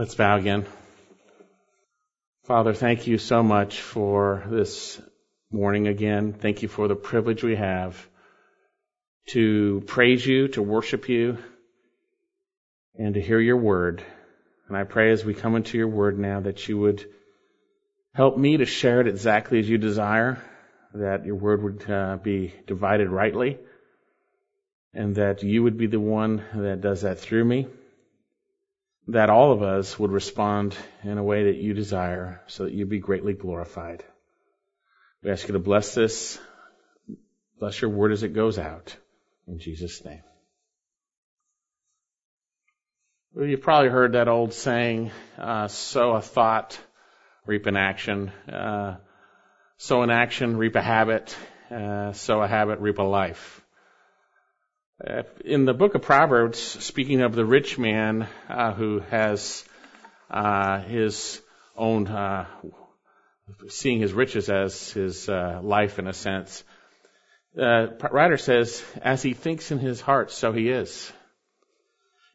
Let's bow again. Father, thank you so much for this morning again. Thank you for the privilege we have to praise you, to worship you, and to hear your word. And I pray as we come into your word now that you would help me to share it exactly as you desire, that your word would uh, be divided rightly, and that you would be the one that does that through me that all of us would respond in a way that you desire so that you be greatly glorified. We ask you to bless this, bless your word as it goes out. In Jesus' name. Well, you've probably heard that old saying, uh, sow a thought, reap an action. Uh, sow an action, reap a habit. Uh, sow a habit, reap a life. Uh, in the book of Proverbs, speaking of the rich man uh, who has uh, his own, uh, seeing his riches as his uh, life in a sense, the writer says, as he thinks in his heart, so he is.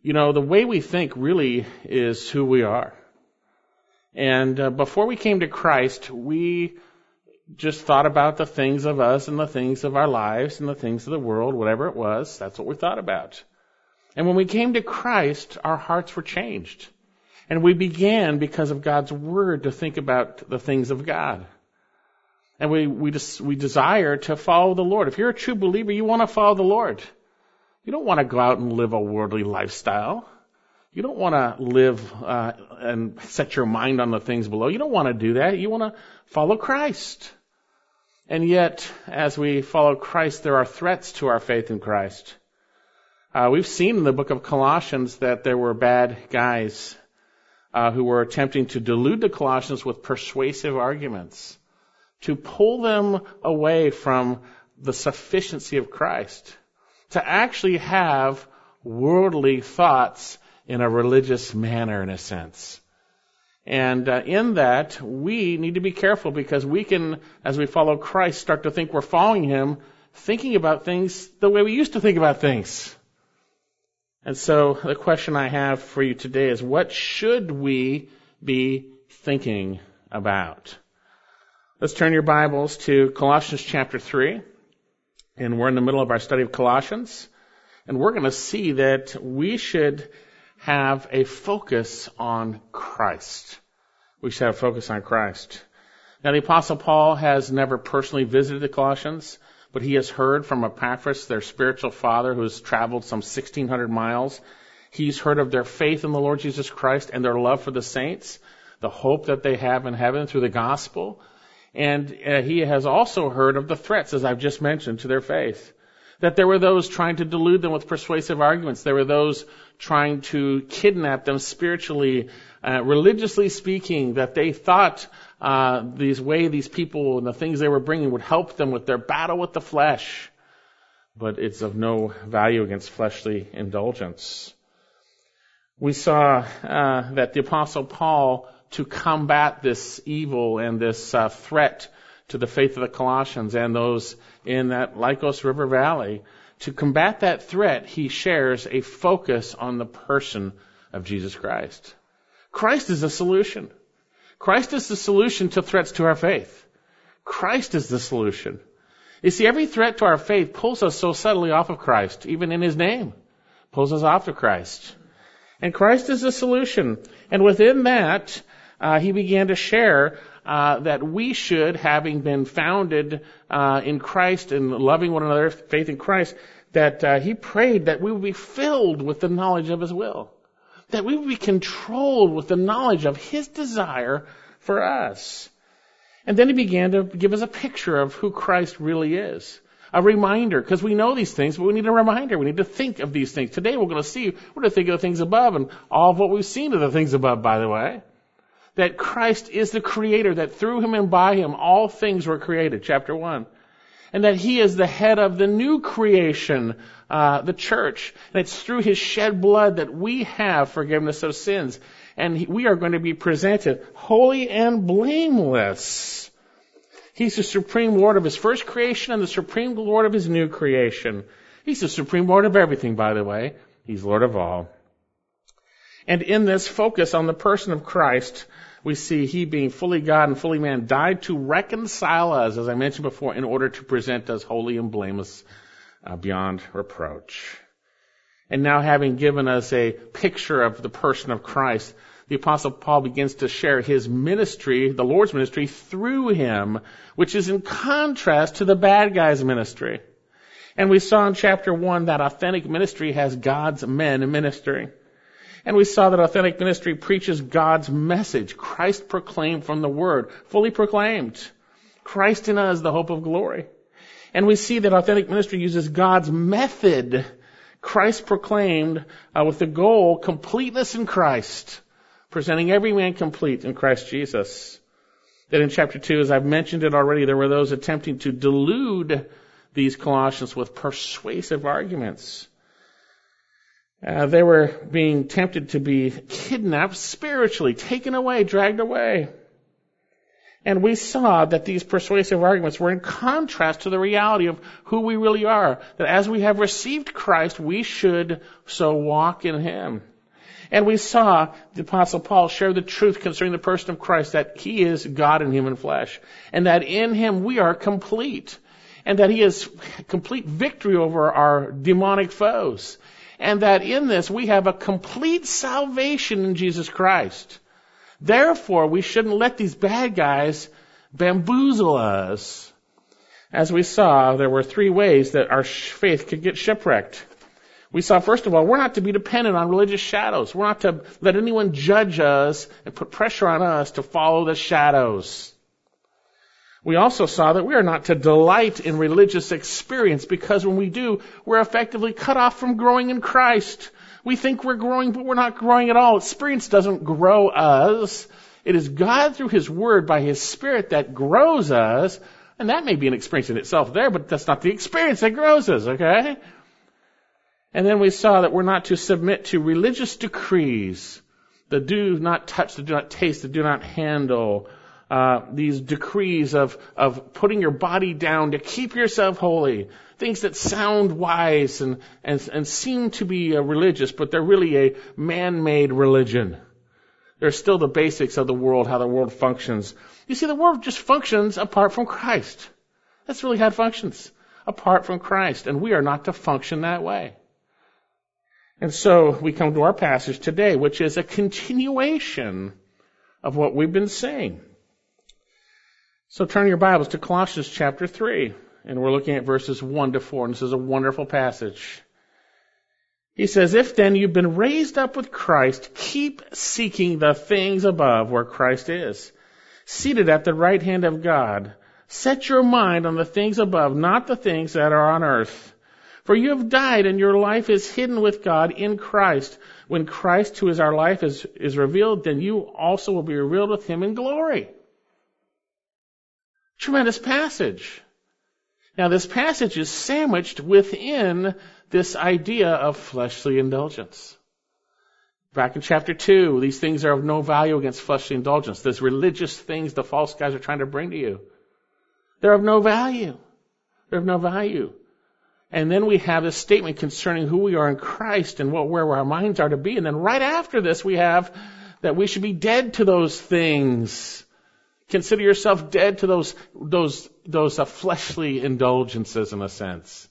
You know, the way we think really is who we are. And uh, before we came to Christ, we just thought about the things of us and the things of our lives and the things of the world, whatever it was, that's what we thought about. And when we came to Christ, our hearts were changed. And we began, because of God's Word, to think about the things of God. And we, we, des- we desire to follow the Lord. If you're a true believer, you want to follow the Lord. You don't want to go out and live a worldly lifestyle. You don't want to live uh, and set your mind on the things below. You don't want to do that. You want to follow Christ. And yet, as we follow Christ, there are threats to our faith in Christ. Uh, we've seen in the book of Colossians that there were bad guys uh, who were attempting to delude the Colossians with persuasive arguments, to pull them away from the sufficiency of Christ, to actually have worldly thoughts in a religious manner, in a sense. And uh, in that, we need to be careful because we can, as we follow Christ, start to think we're following Him, thinking about things the way we used to think about things. And so the question I have for you today is what should we be thinking about? Let's turn your Bibles to Colossians chapter 3. And we're in the middle of our study of Colossians. And we're going to see that we should have a focus on Christ. We should have a focus on Christ. Now the apostle Paul has never personally visited the Colossians, but he has heard from Epaphras, their spiritual father, who has traveled some 1600 miles. He's heard of their faith in the Lord Jesus Christ and their love for the saints, the hope that they have in heaven through the gospel. And uh, he has also heard of the threats, as I've just mentioned, to their faith. That there were those trying to delude them with persuasive arguments. There were those trying to kidnap them spiritually, uh, religiously speaking, that they thought uh, these way these people and the things they were bringing would help them with their battle with the flesh. But it's of no value against fleshly indulgence. We saw uh, that the Apostle Paul, to combat this evil and this uh, threat to the faith of the Colossians and those in that Lycus River Valley, to combat that threat, he shares a focus on the person of Jesus Christ. Christ is the solution. Christ is the solution to threats to our faith. Christ is the solution. You see, every threat to our faith pulls us so subtly off of Christ, even in His name, pulls us off of Christ. And Christ is the solution. And within that, uh, He began to share uh, that we should, having been founded uh, in Christ and loving one another, faith in Christ, that uh, he prayed that we would be filled with the knowledge of his will, that we would be controlled with the knowledge of his desire for us. And then he began to give us a picture of who Christ really is. A reminder, because we know these things, but we need a reminder. We need to think of these things. Today we're going to see, we're going to think of the things above and all of what we've seen of the things above, by the way that Christ is the creator, that through him and by him all things were created, chapter 1. And that he is the head of the new creation, uh, the church. And it's through his shed blood that we have forgiveness of sins. And we are going to be presented holy and blameless. He's the supreme Lord of his first creation and the supreme Lord of his new creation. He's the supreme Lord of everything, by the way. He's Lord of all. And in this focus on the person of Christ, we see he being fully God and fully man died to reconcile us, as I mentioned before, in order to present us holy and blameless uh, beyond reproach. And now having given us a picture of the person of Christ, the apostle Paul begins to share his ministry, the Lord's ministry, through him, which is in contrast to the bad guy's ministry. And we saw in chapter one that authentic ministry has God's men ministering. And we saw that authentic ministry preaches God's message, Christ proclaimed from the Word, fully proclaimed. Christ in us, the hope of glory. And we see that authentic ministry uses God's method, Christ proclaimed, uh, with the goal, completeness in Christ, presenting every man complete in Christ Jesus. That in chapter 2, as I've mentioned it already, there were those attempting to delude these Colossians with persuasive arguments. Uh, they were being tempted to be kidnapped spiritually, taken away, dragged away. And we saw that these persuasive arguments were in contrast to the reality of who we really are. That as we have received Christ, we should so walk in Him. And we saw the apostle Paul share the truth concerning the person of Christ, that He is God in human flesh. And that in Him we are complete. And that He has complete victory over our demonic foes and that in this we have a complete salvation in Jesus Christ. Therefore, we shouldn't let these bad guys bamboozle us. As we saw, there were three ways that our faith could get shipwrecked. We saw, first of all, we're not to be dependent on religious shadows. We're not to let anyone judge us and put pressure on us to follow the shadows. We also saw that we are not to delight in religious experience because when we do, we're effectively cut off from growing in Christ. We think we're growing, but we're not growing at all. Experience doesn't grow us. It is God through His Word by His Spirit that grows us. And that may be an experience in itself there, but that's not the experience that grows us, okay? And then we saw that we're not to submit to religious decrees. The do not touch, the do not taste, the do not handle, uh, these decrees of of putting your body down to keep yourself holy, things that sound wise and and, and seem to be uh, religious, but they're really a man-made religion. They're still the basics of the world, how the world functions. You see, the world just functions apart from Christ. That's really how it functions, apart from Christ, and we are not to function that way. And so we come to our passage today, which is a continuation of what we've been saying. So turn your Bibles to Colossians chapter 3, and we're looking at verses 1 to 4, and this is a wonderful passage. He says, If then you've been raised up with Christ, keep seeking the things above where Christ is, seated at the right hand of God. Set your mind on the things above, not the things that are on earth. For you have died and your life is hidden with God in Christ. When Christ, who is our life, is, is revealed, then you also will be revealed with him in glory. Tremendous passage. Now, this passage is sandwiched within this idea of fleshly indulgence. Back in chapter 2, these things are of no value against fleshly indulgence. Those religious things the false guys are trying to bring to you. They're of no value. They're of no value. And then we have this statement concerning who we are in Christ and what, where our minds are to be. And then right after this, we have that we should be dead to those things Consider yourself dead to those, those, those uh, fleshly indulgences in a sense.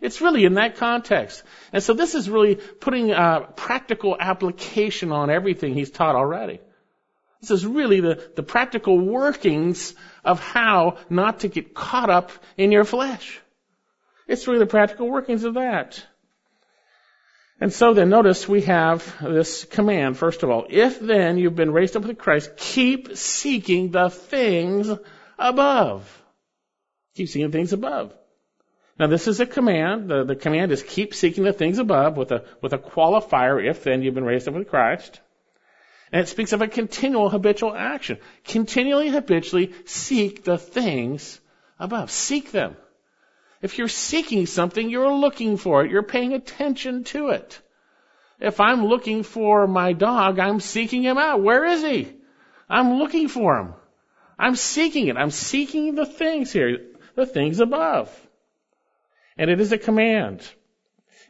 It's really in that context. And so this is really putting a practical application on everything he's taught already. This is really the, the practical workings of how not to get caught up in your flesh. It's really the practical workings of that. And so then notice we have this command, first of all. If then you've been raised up with Christ, keep seeking the things above. Keep seeking things above. Now this is a command. The, the command is keep seeking the things above with a, with a qualifier, if then you've been raised up with Christ. And it speaks of a continual habitual action. Continually habitually seek the things above. Seek them. If you're seeking something, you're looking for it. You're paying attention to it. If I'm looking for my dog, I'm seeking him out. Where is he? I'm looking for him. I'm seeking it. I'm seeking the things here, the things above. And it is a command.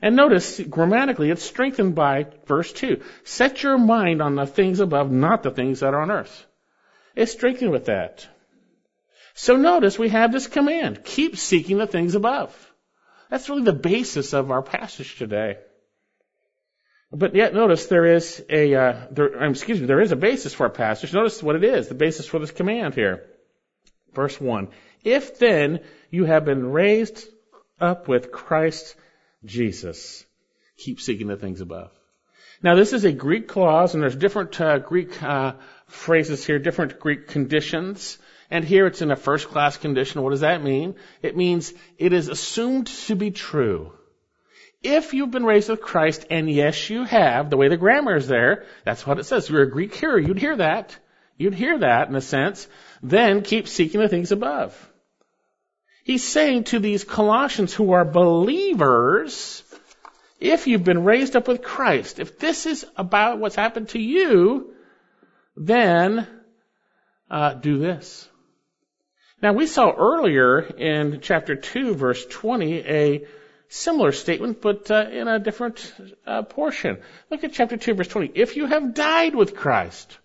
And notice, grammatically, it's strengthened by verse 2. Set your mind on the things above, not the things that are on earth. It's strengthened with that. So notice we have this command. Keep seeking the things above. That's really the basis of our passage today. But yet, notice there is a, uh, there, um, excuse me, there is a basis for our passage. Notice what it is, the basis for this command here. Verse 1. If then you have been raised up with Christ Jesus, keep seeking the things above. Now, this is a Greek clause, and there's different uh, Greek uh, phrases here, different Greek conditions. And here it's in a first class condition. What does that mean? It means it is assumed to be true if you've been raised with Christ, and yes, you have, the way the grammar is there, that's what it says. If you're a Greek hearer, you'd hear that. You'd hear that in a sense. Then keep seeking the things above. He's saying to these Colossians who are believers, if you've been raised up with Christ, if this is about what's happened to you, then uh, do this. Now we saw earlier in chapter 2 verse 20 a Similar statement, but uh, in a different uh, portion. Look at chapter 2, verse 20. If you have died with Christ,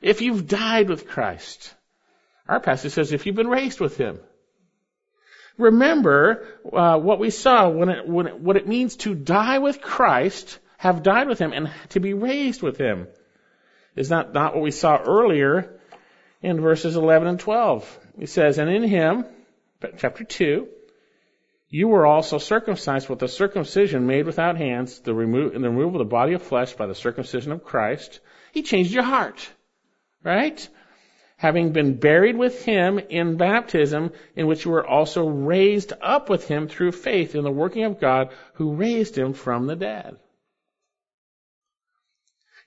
if you've died with Christ, our passage says if you've been raised with Him. Remember uh, what we saw when it, when it, what it means to die with Christ, have died with Him, and to be raised with Him. Is that not what we saw earlier in verses 11 and 12? He says, and in Him, chapter 2, you were also circumcised with a circumcision made without hands, the remo- the removal of the body of flesh by the circumcision of Christ. He changed your heart. Right? Having been buried with him in baptism, in which you were also raised up with him through faith in the working of God who raised him from the dead.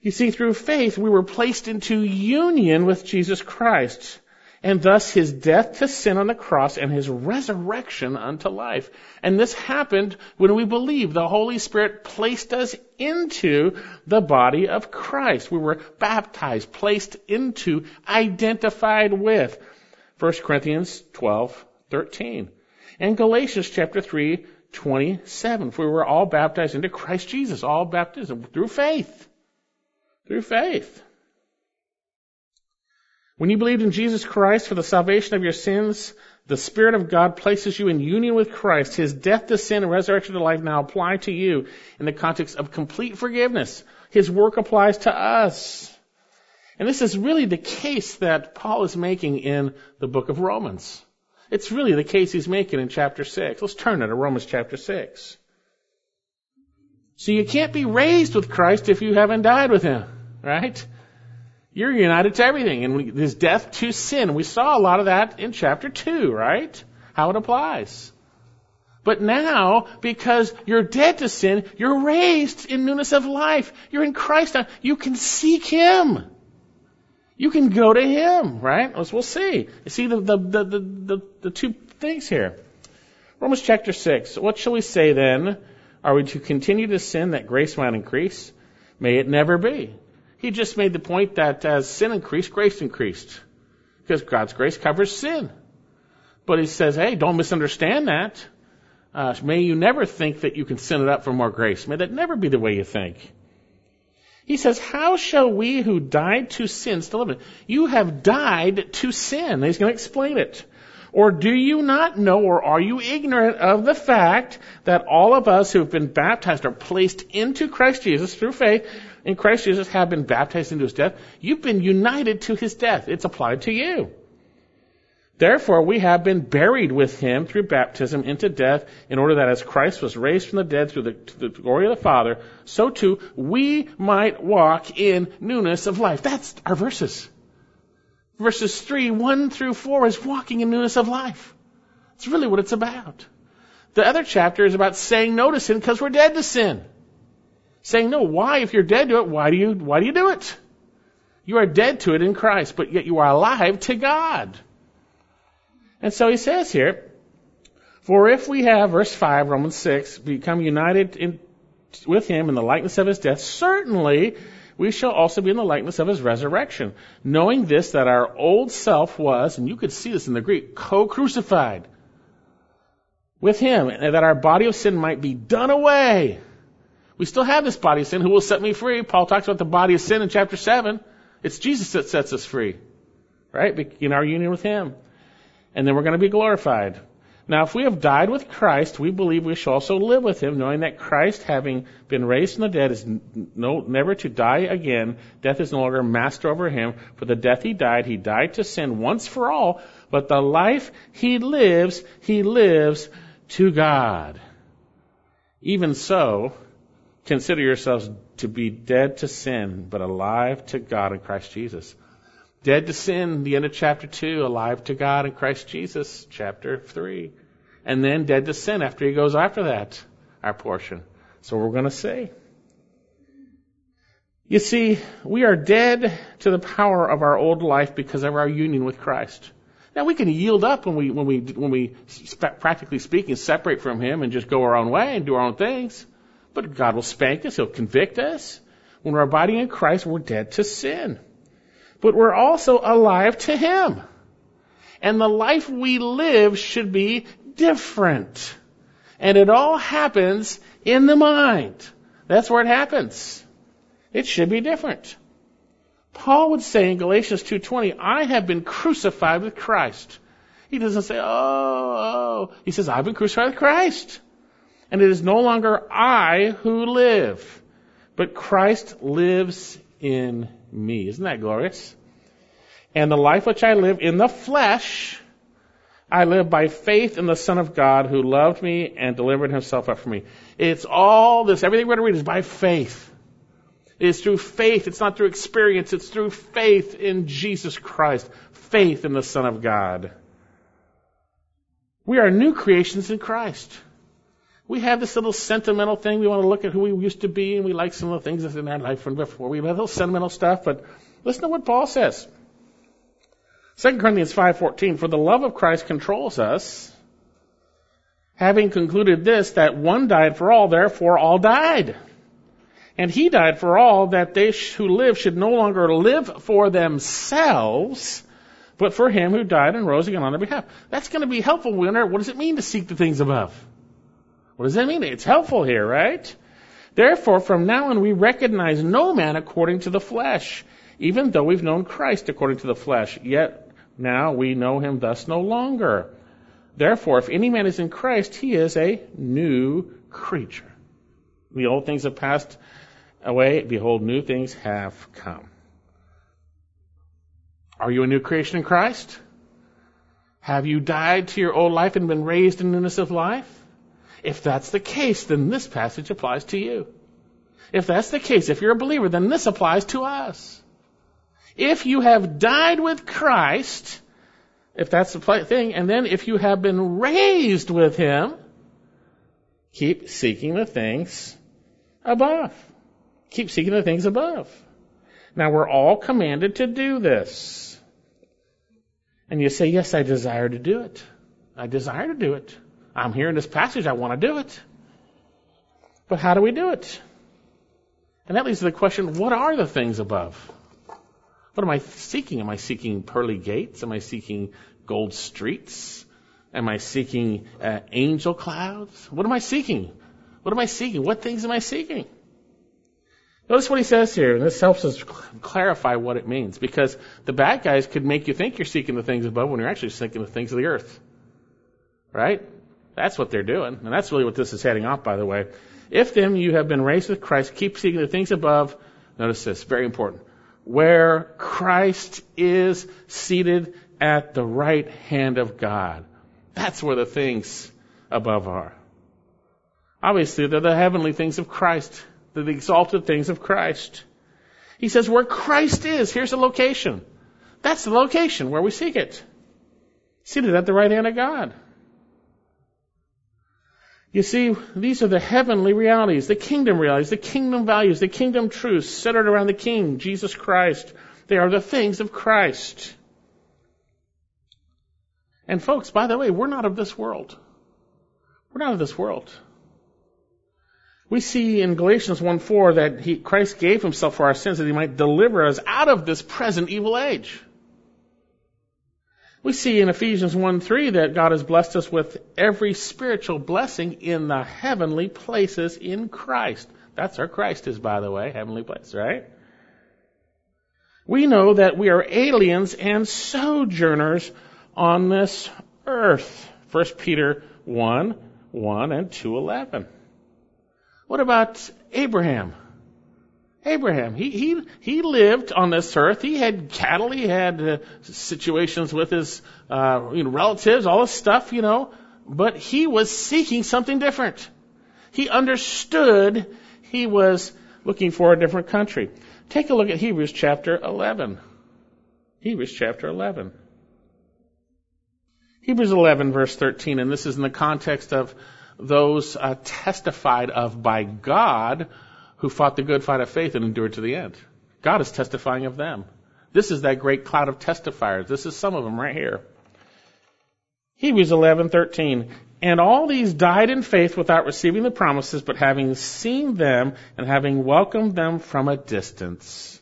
You see, through faith, we were placed into union with Jesus Christ and thus his death to sin on the cross and his resurrection unto life. And this happened when we believed the Holy Spirit placed us into the body of Christ. We were baptized, placed into, identified with. 1 Corinthians 12, 13. And Galatians chapter 3, 27. For we were all baptized into Christ Jesus, all baptism through faith. Through faith. When you believed in Jesus Christ for the salvation of your sins, the Spirit of God places you in union with Christ. His death to sin and resurrection to life now apply to you in the context of complete forgiveness. His work applies to us. And this is really the case that Paul is making in the book of Romans. It's really the case he's making in chapter 6. Let's turn to Romans chapter 6. So you can't be raised with Christ if you haven't died with him, right? You're united to everything. And there's death to sin. We saw a lot of that in chapter 2, right? How it applies. But now, because you're dead to sin, you're raised in newness of life. You're in Christ now. You can seek Him. You can go to Him, right? As we'll see. You see the, the, the, the, the two things here. Romans chapter 6. What shall we say then? Are we to continue to sin that grace might increase? May it never be. He just made the point that as sin increased, grace increased. Because God's grace covers sin. But he says, hey, don't misunderstand that. Uh, may you never think that you can sin it up for more grace. May that never be the way you think. He says, how shall we who died to sin still live? it? You have died to sin. He's going to explain it. Or do you not know or are you ignorant of the fact that all of us who have been baptized are placed into Christ Jesus through faith in Christ Jesus have been baptized into his death, you've been united to his death. It's applied to you. Therefore, we have been buried with him through baptism into death, in order that as Christ was raised from the dead through the, the, glory of the Father, so too we might walk in newness of life. That's our verses. Verses 3, 1 through 4 is walking in newness of life. It's really what it's about. The other chapter is about saying no to sin because we're dead to sin. Saying, no, why? If you're dead to it, why do you, why do you do it? You are dead to it in Christ, but yet you are alive to God. And so he says here, for if we have, verse 5, Romans 6, become united in, with him in the likeness of his death, certainly we shall also be in the likeness of his resurrection, knowing this, that our old self was, and you could see this in the Greek, co-crucified with him, and that our body of sin might be done away. We still have this body of sin. Who will set me free? Paul talks about the body of sin in chapter 7. It's Jesus that sets us free, right? In our union with him. And then we're going to be glorified. Now, if we have died with Christ, we believe we shall also live with him, knowing that Christ, having been raised from the dead, is no, never to die again. Death is no longer master over him. For the death he died, he died to sin once for all, but the life he lives, he lives to God. Even so, consider yourselves to be dead to sin, but alive to God in Christ Jesus. Dead to sin, the end of chapter 2, alive to God in Christ Jesus, chapter 3. And then dead to sin after he goes after that, our portion. So we're going to say. You see, we are dead to the power of our old life because of our union with Christ. Now we can yield up when we, when we, when we, practically speaking, separate from Him and just go our own way and do our own things. But God will spank us. He'll convict us. When we're abiding in Christ, we're dead to sin. But we're also alive to Him. And the life we live should be different. And it all happens in the mind. That's where it happens. It should be different. Paul would say in Galatians 2:20, "I have been crucified with Christ." He doesn't say, "Oh, oh." He says, "I've been crucified with Christ." And it is no longer I who live, but Christ lives in me. Isn't that glorious? And the life which I live in the flesh, I live by faith in the Son of God who loved me and delivered himself up for me. It's all this, everything we're going to read is by faith. It is through faith. It's not through experience. It's through faith in Jesus Christ. Faith in the Son of God. We are new creations in Christ. We have this little sentimental thing. We want to look at who we used to be, and we like some of the things that's in our life from before. We have a little sentimental stuff, but listen to what Paul says. 2 Corinthians 5:14 For the love of Christ controls us, having concluded this that one died for all, therefore all died. And he died for all that they who live should no longer live for themselves, but for him who died and rose again on their behalf. That's going to be helpful. winner what does it mean to seek the things above? What does that mean? It's helpful here, right? Therefore, from now on, we recognize no man according to the flesh, even though we've known Christ according to the flesh. Yet now we know him thus no longer. Therefore, if any man is in Christ, he is a new creature. The old things have passed away. Behold, new things have come. Are you a new creation in Christ? Have you died to your old life and been raised in newness of life? If that's the case, then this passage applies to you. If that's the case, if you're a believer, then this applies to us. If you have died with Christ, if that's the thing, and then if you have been raised with Him, keep seeking the things above. Keep seeking the things above. Now we're all commanded to do this. And you say, yes, I desire to do it. I desire to do it. I'm here in this passage. I want to do it. But how do we do it? And that leads to the question, what are the things above? What am I seeking? Am I seeking pearly gates? Am I seeking gold streets? Am I seeking uh, angel clouds? What am I seeking? What am I seeking? What things am I seeking? Notice what he says here, and this helps us clarify what it means, because the bad guys could make you think you're seeking the things above when you're actually seeking the things of the earth. Right? That's what they're doing. And that's really what this is heading off, by the way. If then you have been raised with Christ, keep seeking the things above. Notice this, very important. Where Christ is seated at the right hand of God. That's where the things above are. Obviously, they're the heavenly things of Christ. The exalted things of Christ. He says where Christ is, here's the location. That's the location where we seek it. Seated at the right hand of God. You see, these are the heavenly realities, the kingdom realities, the kingdom values, the kingdom truths centered around the King, Jesus Christ. They are the things of Christ. And folks, by the way, we're not of this world. We're not of this world. We see in Galatians 1:4 that he, Christ gave himself for our sins that he might deliver us out of this present evil age. We see in Ephesians 1 3 that God has blessed us with every spiritual blessing in the heavenly places in Christ. That's where Christ is, by the way, heavenly place, right? We know that we are aliens and sojourners on this earth. 1 Peter 1 1 and 2 11. What about Abraham? Abraham, he, he, he lived on this earth. He had cattle. He had uh, situations with his uh, you know, relatives, all this stuff, you know. But he was seeking something different. He understood he was looking for a different country. Take a look at Hebrews chapter 11. Hebrews chapter 11. Hebrews 11 verse 13, and this is in the context of those uh, testified of by God who fought the good fight of faith and endured to the end. God is testifying of them. This is that great cloud of testifiers. This is some of them right here. Hebrews 11:13 and all these died in faith without receiving the promises but having seen them and having welcomed them from a distance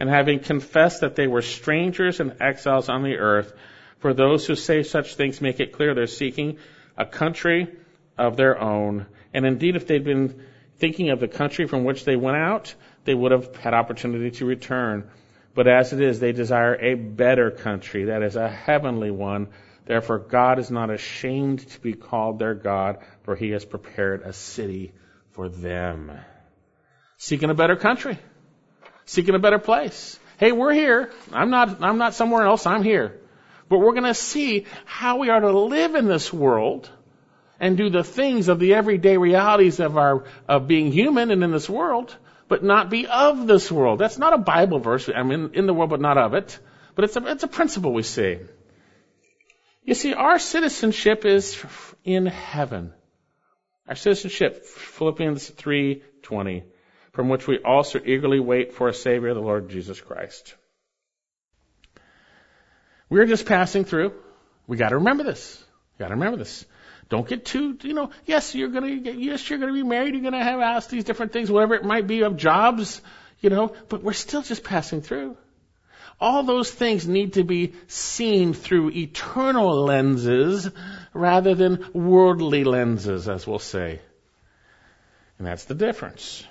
and having confessed that they were strangers and exiles on the earth for those who say such things make it clear they're seeking a country of their own and indeed if they'd been thinking of the country from which they went out, they would have had opportunity to return. But as it is, they desire a better country, that is a heavenly one. Therefore, God is not ashamed to be called their God, for he has prepared a city for them. Seeking a better country. Seeking a better place. Hey, we're here. I'm not, I'm not somewhere else. I'm here. But we're going to see how we are to live in this world and do the things of the everyday realities of our of being human and in this world, but not be of this world. That's not a Bible verse. I mean, in the world, but not of it. But it's a, it's a principle we see. You see, our citizenship is in heaven. Our citizenship, Philippians 3:20, from which we also eagerly wait for a Savior, the Lord Jesus Christ. We're just passing through. We got to remember this. Got to remember this. Don't get too, you know, yes, you're gonna, yes, you're gonna be married, you're gonna have asked these different things, whatever it might be of jobs, you know, but we're still just passing through. All those things need to be seen through eternal lenses rather than worldly lenses, as we'll say. And that's the difference.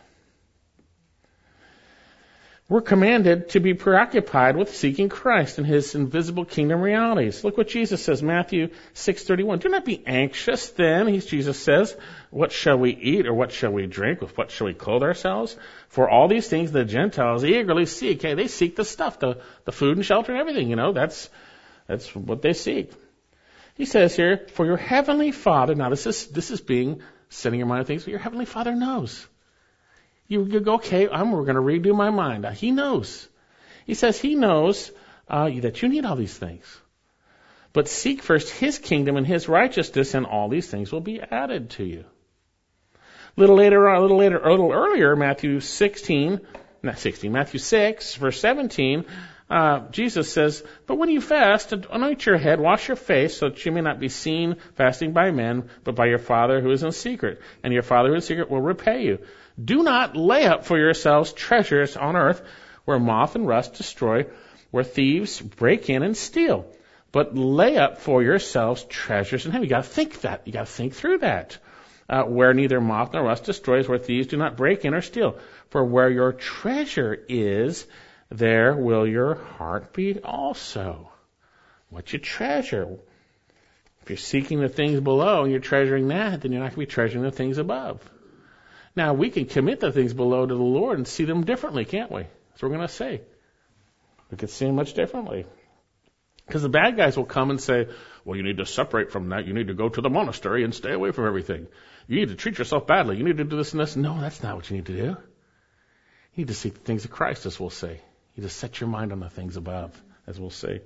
We're commanded to be preoccupied with seeking Christ and His invisible kingdom realities. Look what Jesus says, Matthew 6:31. Do not be anxious then, he, Jesus says, what shall we eat or what shall we drink? With what shall we clothe ourselves? For all these things the Gentiles eagerly seek. Hey, they seek the stuff, the, the food and shelter and everything, you know, that's, that's what they seek. He says here, for your heavenly Father, now this is, this is being, setting your mind on things, but your heavenly Father knows. You, go, okay, I'm, we're going to redo my mind. Uh, he knows. He says he knows uh, that you need all these things. But seek first his kingdom and his righteousness, and all these things will be added to you. A little later, a little later, a little earlier, Matthew 16, not 16, Matthew 6, verse 17, uh, Jesus says, But when you fast, anoint your head, wash your face, so that you may not be seen fasting by men, but by your Father who is in secret. And your Father who is in secret will repay you. Do not lay up for yourselves treasures on earth where moth and rust destroy, where thieves break in and steal. But lay up for yourselves treasures in heaven. You gotta think that. You gotta think through that. Uh, where neither moth nor rust destroys, where thieves do not break in or steal. For where your treasure is, there will your heart be also. What you treasure. If you're seeking the things below and you're treasuring that, then you're not going to be treasuring the things above. Now, we can commit the things below to the Lord and see them differently, can't we? That's what we're going to say. We can see them much differently. Because the bad guys will come and say, well, you need to separate from that. You need to go to the monastery and stay away from everything. You need to treat yourself badly. You need to do this and this. No, that's not what you need to do. You need to seek the things of Christ, as we'll say. You to set your mind on the things above, as we'll see.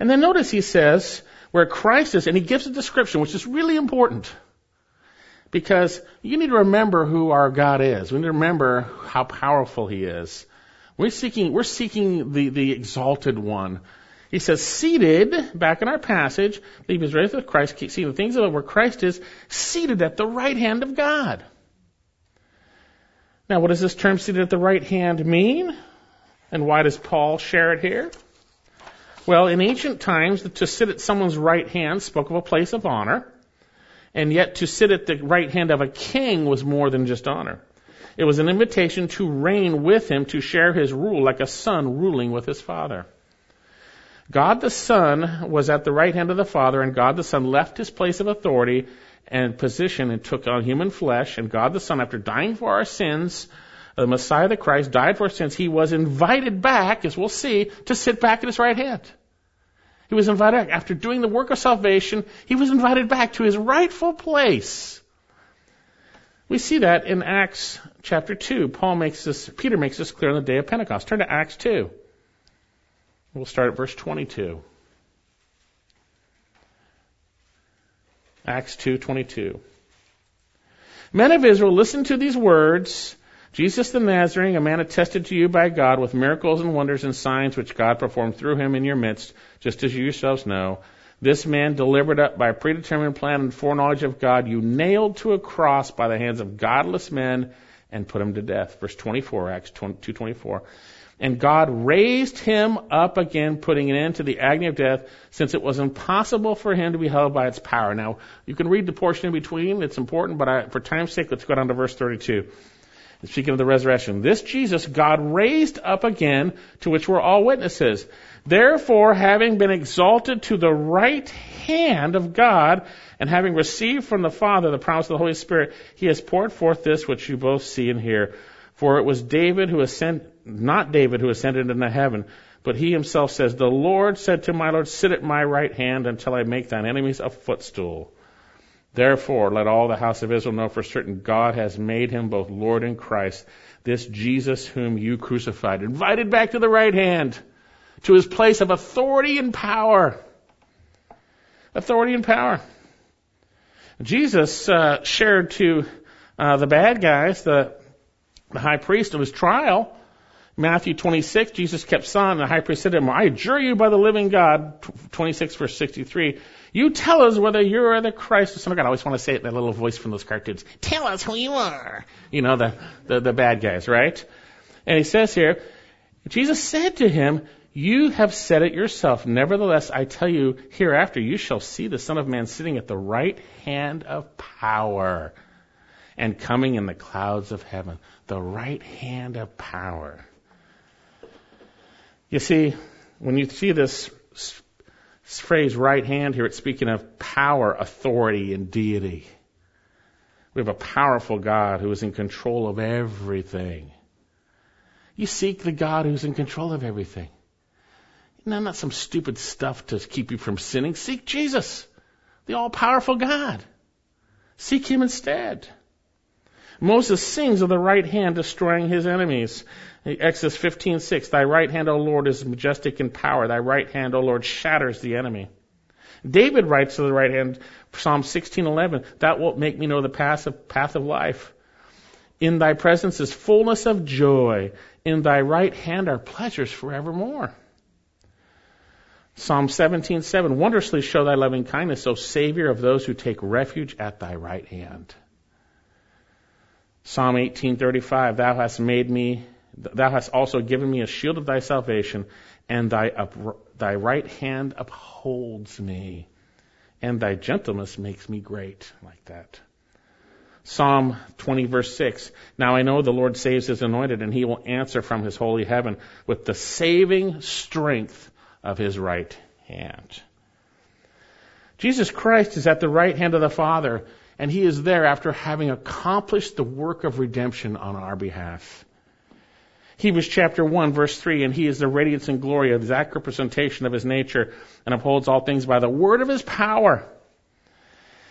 And then notice he says, where Christ is, and he gives a description, which is really important. Because you need to remember who our God is. We need to remember how powerful He is. We're seeking, we're seeking the, the exalted one. He says, seated, back in our passage, he was raised with Christ, seeing the things of where Christ is, seated at the right hand of God. Now, what does this term seated at the right hand mean? And why does Paul share it here? Well, in ancient times, to sit at someone's right hand spoke of a place of honor, and yet to sit at the right hand of a king was more than just honor. It was an invitation to reign with him, to share his rule like a son ruling with his father. God the Son was at the right hand of the Father, and God the Son left his place of authority and position and took on human flesh. And God the Son, after dying for our sins, the Messiah, the Christ, died for sins. He was invited back, as we'll see, to sit back at his right hand. He was invited back. After doing the work of salvation, he was invited back to his rightful place. We see that in Acts chapter 2. Paul makes this, Peter makes this clear on the day of Pentecost. Turn to Acts 2. We'll start at verse 22. Acts 2:22. Men of Israel, listen to these words. Jesus the Nazarene, a man attested to you by God with miracles and wonders and signs which God performed through him in your midst, just as you yourselves know. This man delivered up by a predetermined plan and foreknowledge of God, you nailed to a cross by the hands of godless men and put him to death. Verse 24, Acts 2:24. And God raised him up again, putting an end to the agony of death, since it was impossible for him to be held by its power. Now, you can read the portion in between. It's important, but I, for time's sake, let's go down to verse 32. Speaking of the resurrection, this Jesus God raised up again, to which we're all witnesses. Therefore, having been exalted to the right hand of God, and having received from the Father the promise of the Holy Spirit, he has poured forth this which you both see and hear. For it was David who ascended, not David who ascended into heaven, but he himself says, The Lord said to my Lord, Sit at my right hand until I make thine enemies a footstool. Therefore, let all the house of Israel know for certain God has made him both Lord and Christ, this Jesus whom you crucified, invited back to the right hand, to his place of authority and power. Authority and power. Jesus uh, shared to uh, the bad guys, the the high priest of his trial. Matthew 26, Jesus kept saying, the high priest said to him, I adjure you by the living God, 26 verse 63, you tell us whether you are the Christ, the Son of oh God. I always want to say it in that little voice from those cartoons. Tell us who you are. You know, the, the, the bad guys, right? And he says here, Jesus said to him, you have said it yourself. Nevertheless, I tell you, hereafter you shall see the Son of Man sitting at the right hand of power and coming in the clouds of heaven the right hand of power. You see, when you see this phrase right hand here, it's speaking of power, authority, and deity. We have a powerful God who is in control of everything. You seek the God who's in control of everything. No, not some stupid stuff to keep you from sinning. Seek Jesus, the all powerful God. Seek Him instead. Moses sings of the right hand destroying his enemies. Exodus 15:6, Thy right hand, O Lord, is majestic in power. Thy right hand, O Lord, shatters the enemy. David writes to the right hand, Psalm 16:11, That will make me know the path of, path of life. In thy presence is fullness of joy. In thy right hand are pleasures forevermore. Psalm 17:7, Wondrously show thy loving kindness, O Savior of those who take refuge at thy right hand. Psalm 18:35 Thou hast made me thou hast also given me a shield of thy salvation and thy up, thy right hand upholds me and thy gentleness makes me great like that. Psalm 20 verse 6 Now I know the Lord saves his anointed and he will answer from his holy heaven with the saving strength of his right hand. Jesus Christ is at the right hand of the Father and he is there after having accomplished the work of redemption on our behalf. Hebrews chapter 1 verse 3, and he is the radiance and glory, of exact representation of his nature, and upholds all things by the word of his power.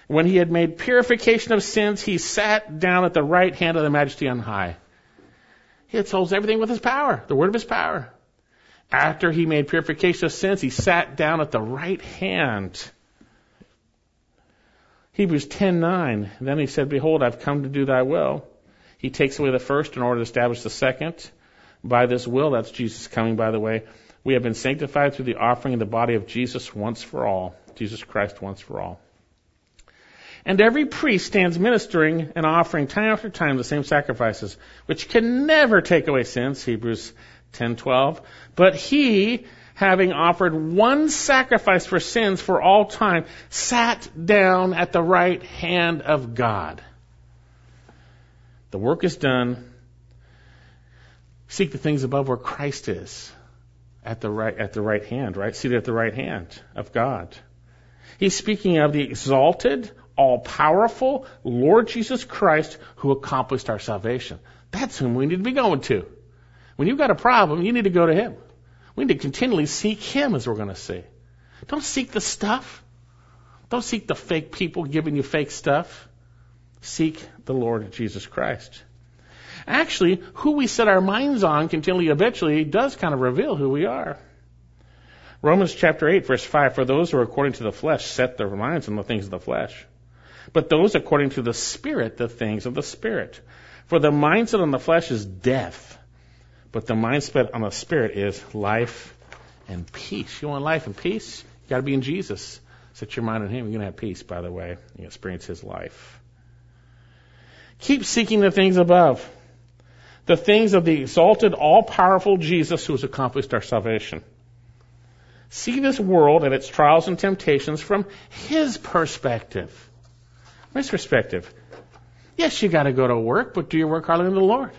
When he had made purification of sins, he sat down at the right hand of the majesty on high. He upholds everything with his power, the word of his power. After he made purification of sins, he sat down at the right hand Hebrews 10:9. Then he said, "Behold, I've come to do thy will." He takes away the first in order to establish the second. By this will, that's Jesus coming, by the way, we have been sanctified through the offering of the body of Jesus once for all. Jesus Christ once for all. And every priest stands ministering and offering time after time the same sacrifices, which can never take away sins, Hebrews 10:12. But he having offered one sacrifice for sins for all time, sat down at the right hand of God. The work is done. Seek the things above where Christ is at the right, at the right hand, right? Seated at the right hand of God. He's speaking of the exalted, all powerful Lord Jesus Christ who accomplished our salvation. That's whom we need to be going to. When you've got a problem, you need to go to Him. We need to continually seek Him, as we're going to see. Don't seek the stuff. Don't seek the fake people giving you fake stuff. Seek the Lord Jesus Christ. Actually, who we set our minds on continually habitually does kind of reveal who we are. Romans chapter 8, verse 5 For those who are according to the flesh set their minds on the things of the flesh, but those according to the Spirit, the things of the Spirit. For the mindset on the flesh is death, but the mindset on the Spirit is life and peace. You want life and peace? You got to be in Jesus. Set your mind on Him. You're going to have peace, by the way. You experience His life. Keep seeking the things above, the things of the exalted, all powerful Jesus who has accomplished our salvation. See this world and its trials and temptations from His perspective. His perspective. Yes, you got to go to work, but do your work heartily in the Lord.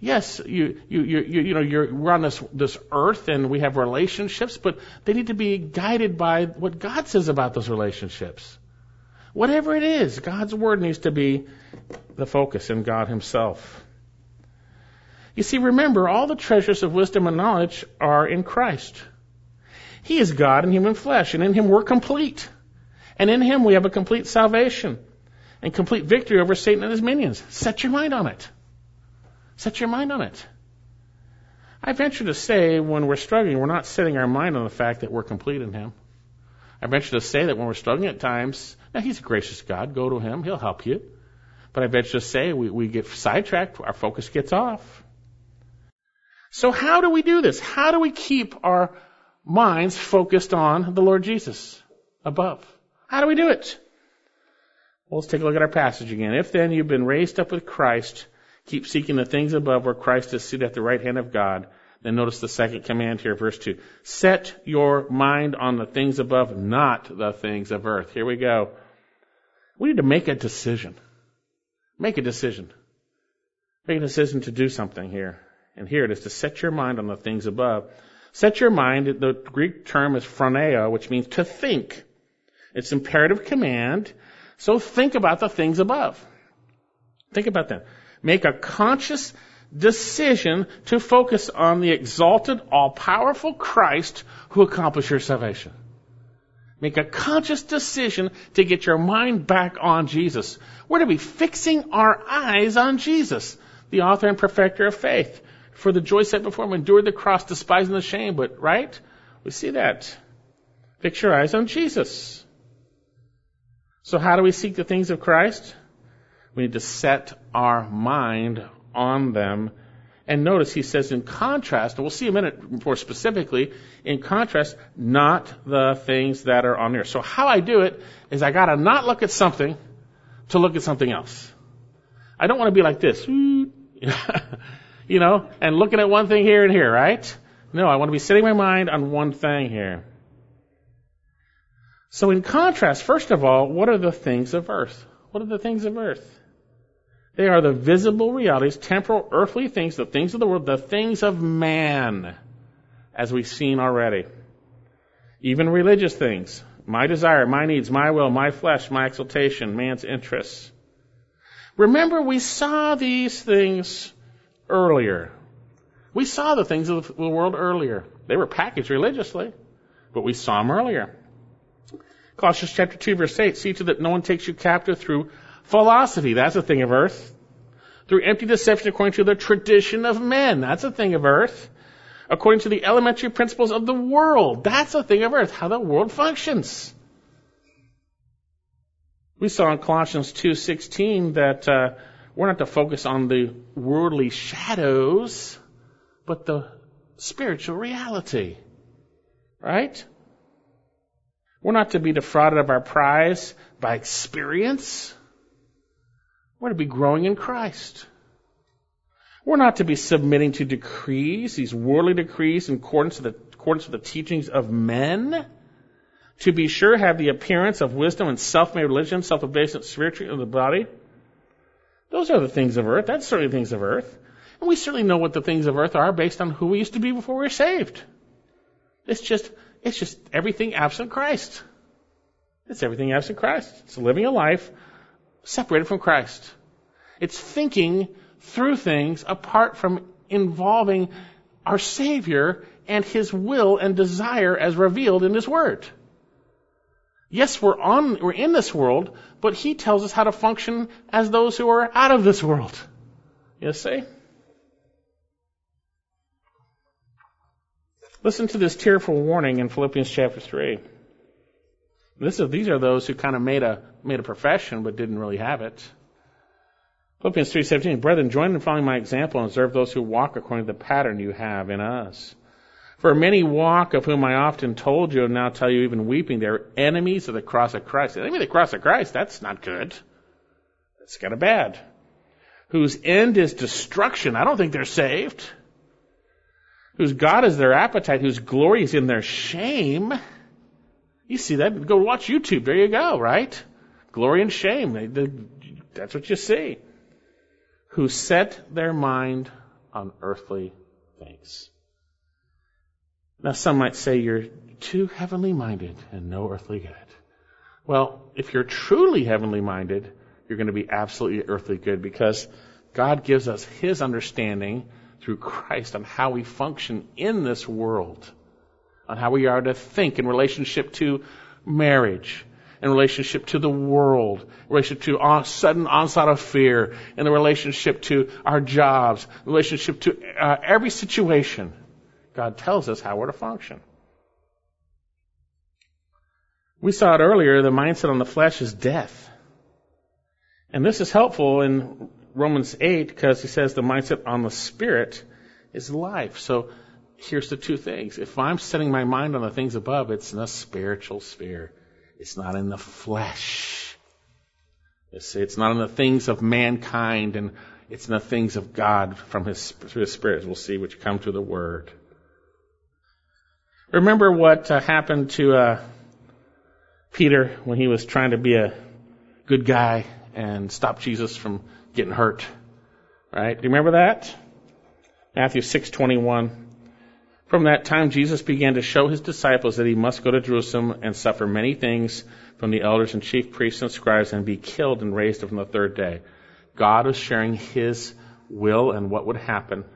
Yes, you, you, you, you know, you're, we're on this, this earth and we have relationships, but they need to be guided by what God says about those relationships. Whatever it is, God's Word needs to be the focus in God Himself. You see, remember, all the treasures of wisdom and knowledge are in Christ. He is God in human flesh, and in Him we're complete. And in Him we have a complete salvation and complete victory over Satan and his minions. Set your mind on it. Set your mind on it. I venture to say when we're struggling, we're not setting our mind on the fact that we're complete in Him. I venture to say that when we're struggling at times, now He's a gracious God. Go to Him. He'll help you. But I venture to say we, we get sidetracked. Our focus gets off. So how do we do this? How do we keep our minds focused on the Lord Jesus above? How do we do it? Well, let's take a look at our passage again. If then you've been raised up with Christ, keep seeking the things above where Christ is seated at the right hand of God. Then notice the second command here, verse 2. Set your mind on the things above, not the things of earth. Here we go. We need to make a decision. Make a decision. Make a decision to do something here. And here it is to set your mind on the things above. Set your mind, the Greek term is phroneo, which means to think. It's imperative command. So think about the things above. Think about that. Make a conscious decision to focus on the exalted, all-powerful Christ who accomplished your salvation. Make a conscious decision to get your mind back on Jesus. We're to be fixing our eyes on Jesus, the author and perfecter of faith. For the joy set before him, endured the cross, despising the shame. But, right? We see that. Fix your eyes on Jesus. So how do we seek the things of Christ? We need to set our mind on them. And notice he says in contrast, and we'll see a minute more specifically, in contrast, not the things that are on earth. So how I do it is I gotta not look at something to look at something else. I don't want to be like this, you know, and looking at one thing here and here, right? No, I want to be setting my mind on one thing here. So in contrast, first of all, what are the things of earth? What are the things of earth? They are the visible realities, temporal, earthly things, the things of the world, the things of man, as we've seen already. Even religious things. My desire, my needs, my will, my flesh, my exaltation, man's interests. Remember, we saw these things earlier. We saw the things of the world earlier. They were packaged religiously, but we saw them earlier. Colossians chapter 2 verse 8, see to that no one takes you captive through philosophy. That's a thing of earth. Through empty deception according to the tradition of men. That's a thing of earth. According to the elementary principles of the world. That's a thing of earth. How the world functions. We saw in Colossians 2.16 that uh, we're not to focus on the worldly shadows, but the spiritual reality. Right? We're not to be defrauded of our prize by experience. We're to be growing in Christ. We're not to be submitting to decrees, these worldly decrees in accordance to the accordance with the teachings of men, to be sure have the appearance of wisdom and self-made religion, self-abasement, spiritual of the body. Those are the things of earth. That's certainly things of earth. And we certainly know what the things of earth are based on who we used to be before we were saved. It's just, it's just everything absent Christ. It's everything absent Christ. It's living a life separated from Christ. It's thinking through things apart from involving our Savior and His will and desire as revealed in His Word. Yes, we're on, we're in this world, but He tells us how to function as those who are out of this world. You see? Listen to this tearful warning in Philippians chapter 3. This is, these are those who kind of made a, made a profession but didn't really have it. Philippians 3.17, Brethren, join in following my example and observe those who walk according to the pattern you have in us. For many walk, of whom I often told you, and now tell you even weeping, they're enemies of the cross of Christ. The enemy of the cross of Christ, that's not good. That's kind of bad. Whose end is destruction. I don't think they're saved. Whose God is their appetite, whose glory is in their shame. You see that? Go watch YouTube. There you go, right? Glory and shame. That's what you see. Who set their mind on earthly things. Now, some might say you're too heavenly minded and no earthly good. Well, if you're truly heavenly minded, you're going to be absolutely earthly good because God gives us His understanding through Christ on how we function in this world, on how we are to think in relationship to marriage, in relationship to the world, in relationship to sudden onslaught of fear, in the relationship to our jobs, relationship to uh, every situation. God tells us how we're to function. We saw it earlier, the mindset on the flesh is death. And this is helpful in Romans 8 because he says the mindset on the spirit is life. So here's the two things. If I'm setting my mind on the things above, it's in a spiritual sphere. It's not in the flesh. It's not in the things of mankind and it's in the things of God from his, through his spirit. We'll see which come to the word. Remember what uh, happened to uh, Peter when he was trying to be a good guy and stop Jesus from getting hurt? Right? Do you remember that? Matthew 6:21. From that time Jesus began to show his disciples that he must go to Jerusalem and suffer many things from the elders and chief priests and scribes and be killed and raised up on the third day. God was sharing his will and what would happen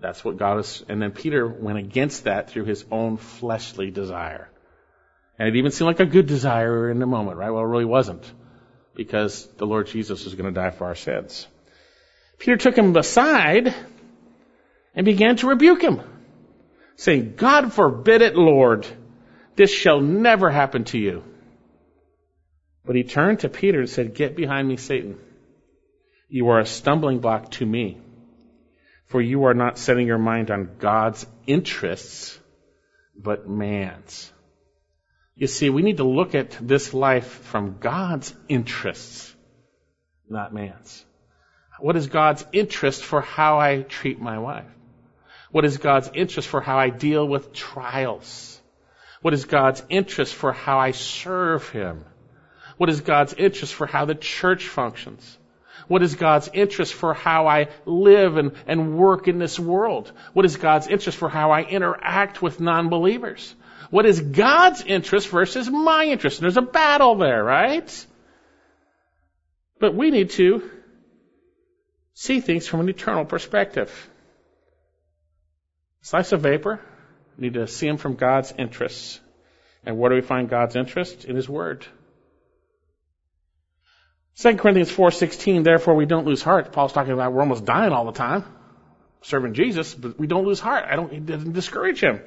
that's what God is. And then Peter went against that through his own fleshly desire. And it even seemed like a good desire in the moment, right? Well, it really wasn't. Because the Lord Jesus was going to die for our sins. Peter took him aside and began to rebuke him, saying, God forbid it, Lord. This shall never happen to you. But he turned to Peter and said, Get behind me, Satan. You are a stumbling block to me for you are not setting your mind on God's interests, but man's. You see, we need to look at this life from God's interests, not man's. What is God's interest for how I treat my wife? What is God's interest for how I deal with trials? What is God's interest for how I serve Him? What is God's interest for how the church functions? What is God's interest for how I live and, and work in this world? What is God's interest for how I interact with non-believers? What is God's interest versus my interest? And there's a battle there, right? But we need to see things from an eternal perspective. Slice of vapor, we need to see them from God's interests. And where do we find God's interest? In His Word. 2 Corinthians 4.16, therefore we don't lose heart. Paul's talking about we're almost dying all the time, serving Jesus, but we don't lose heart. I don't, it doesn't discourage him.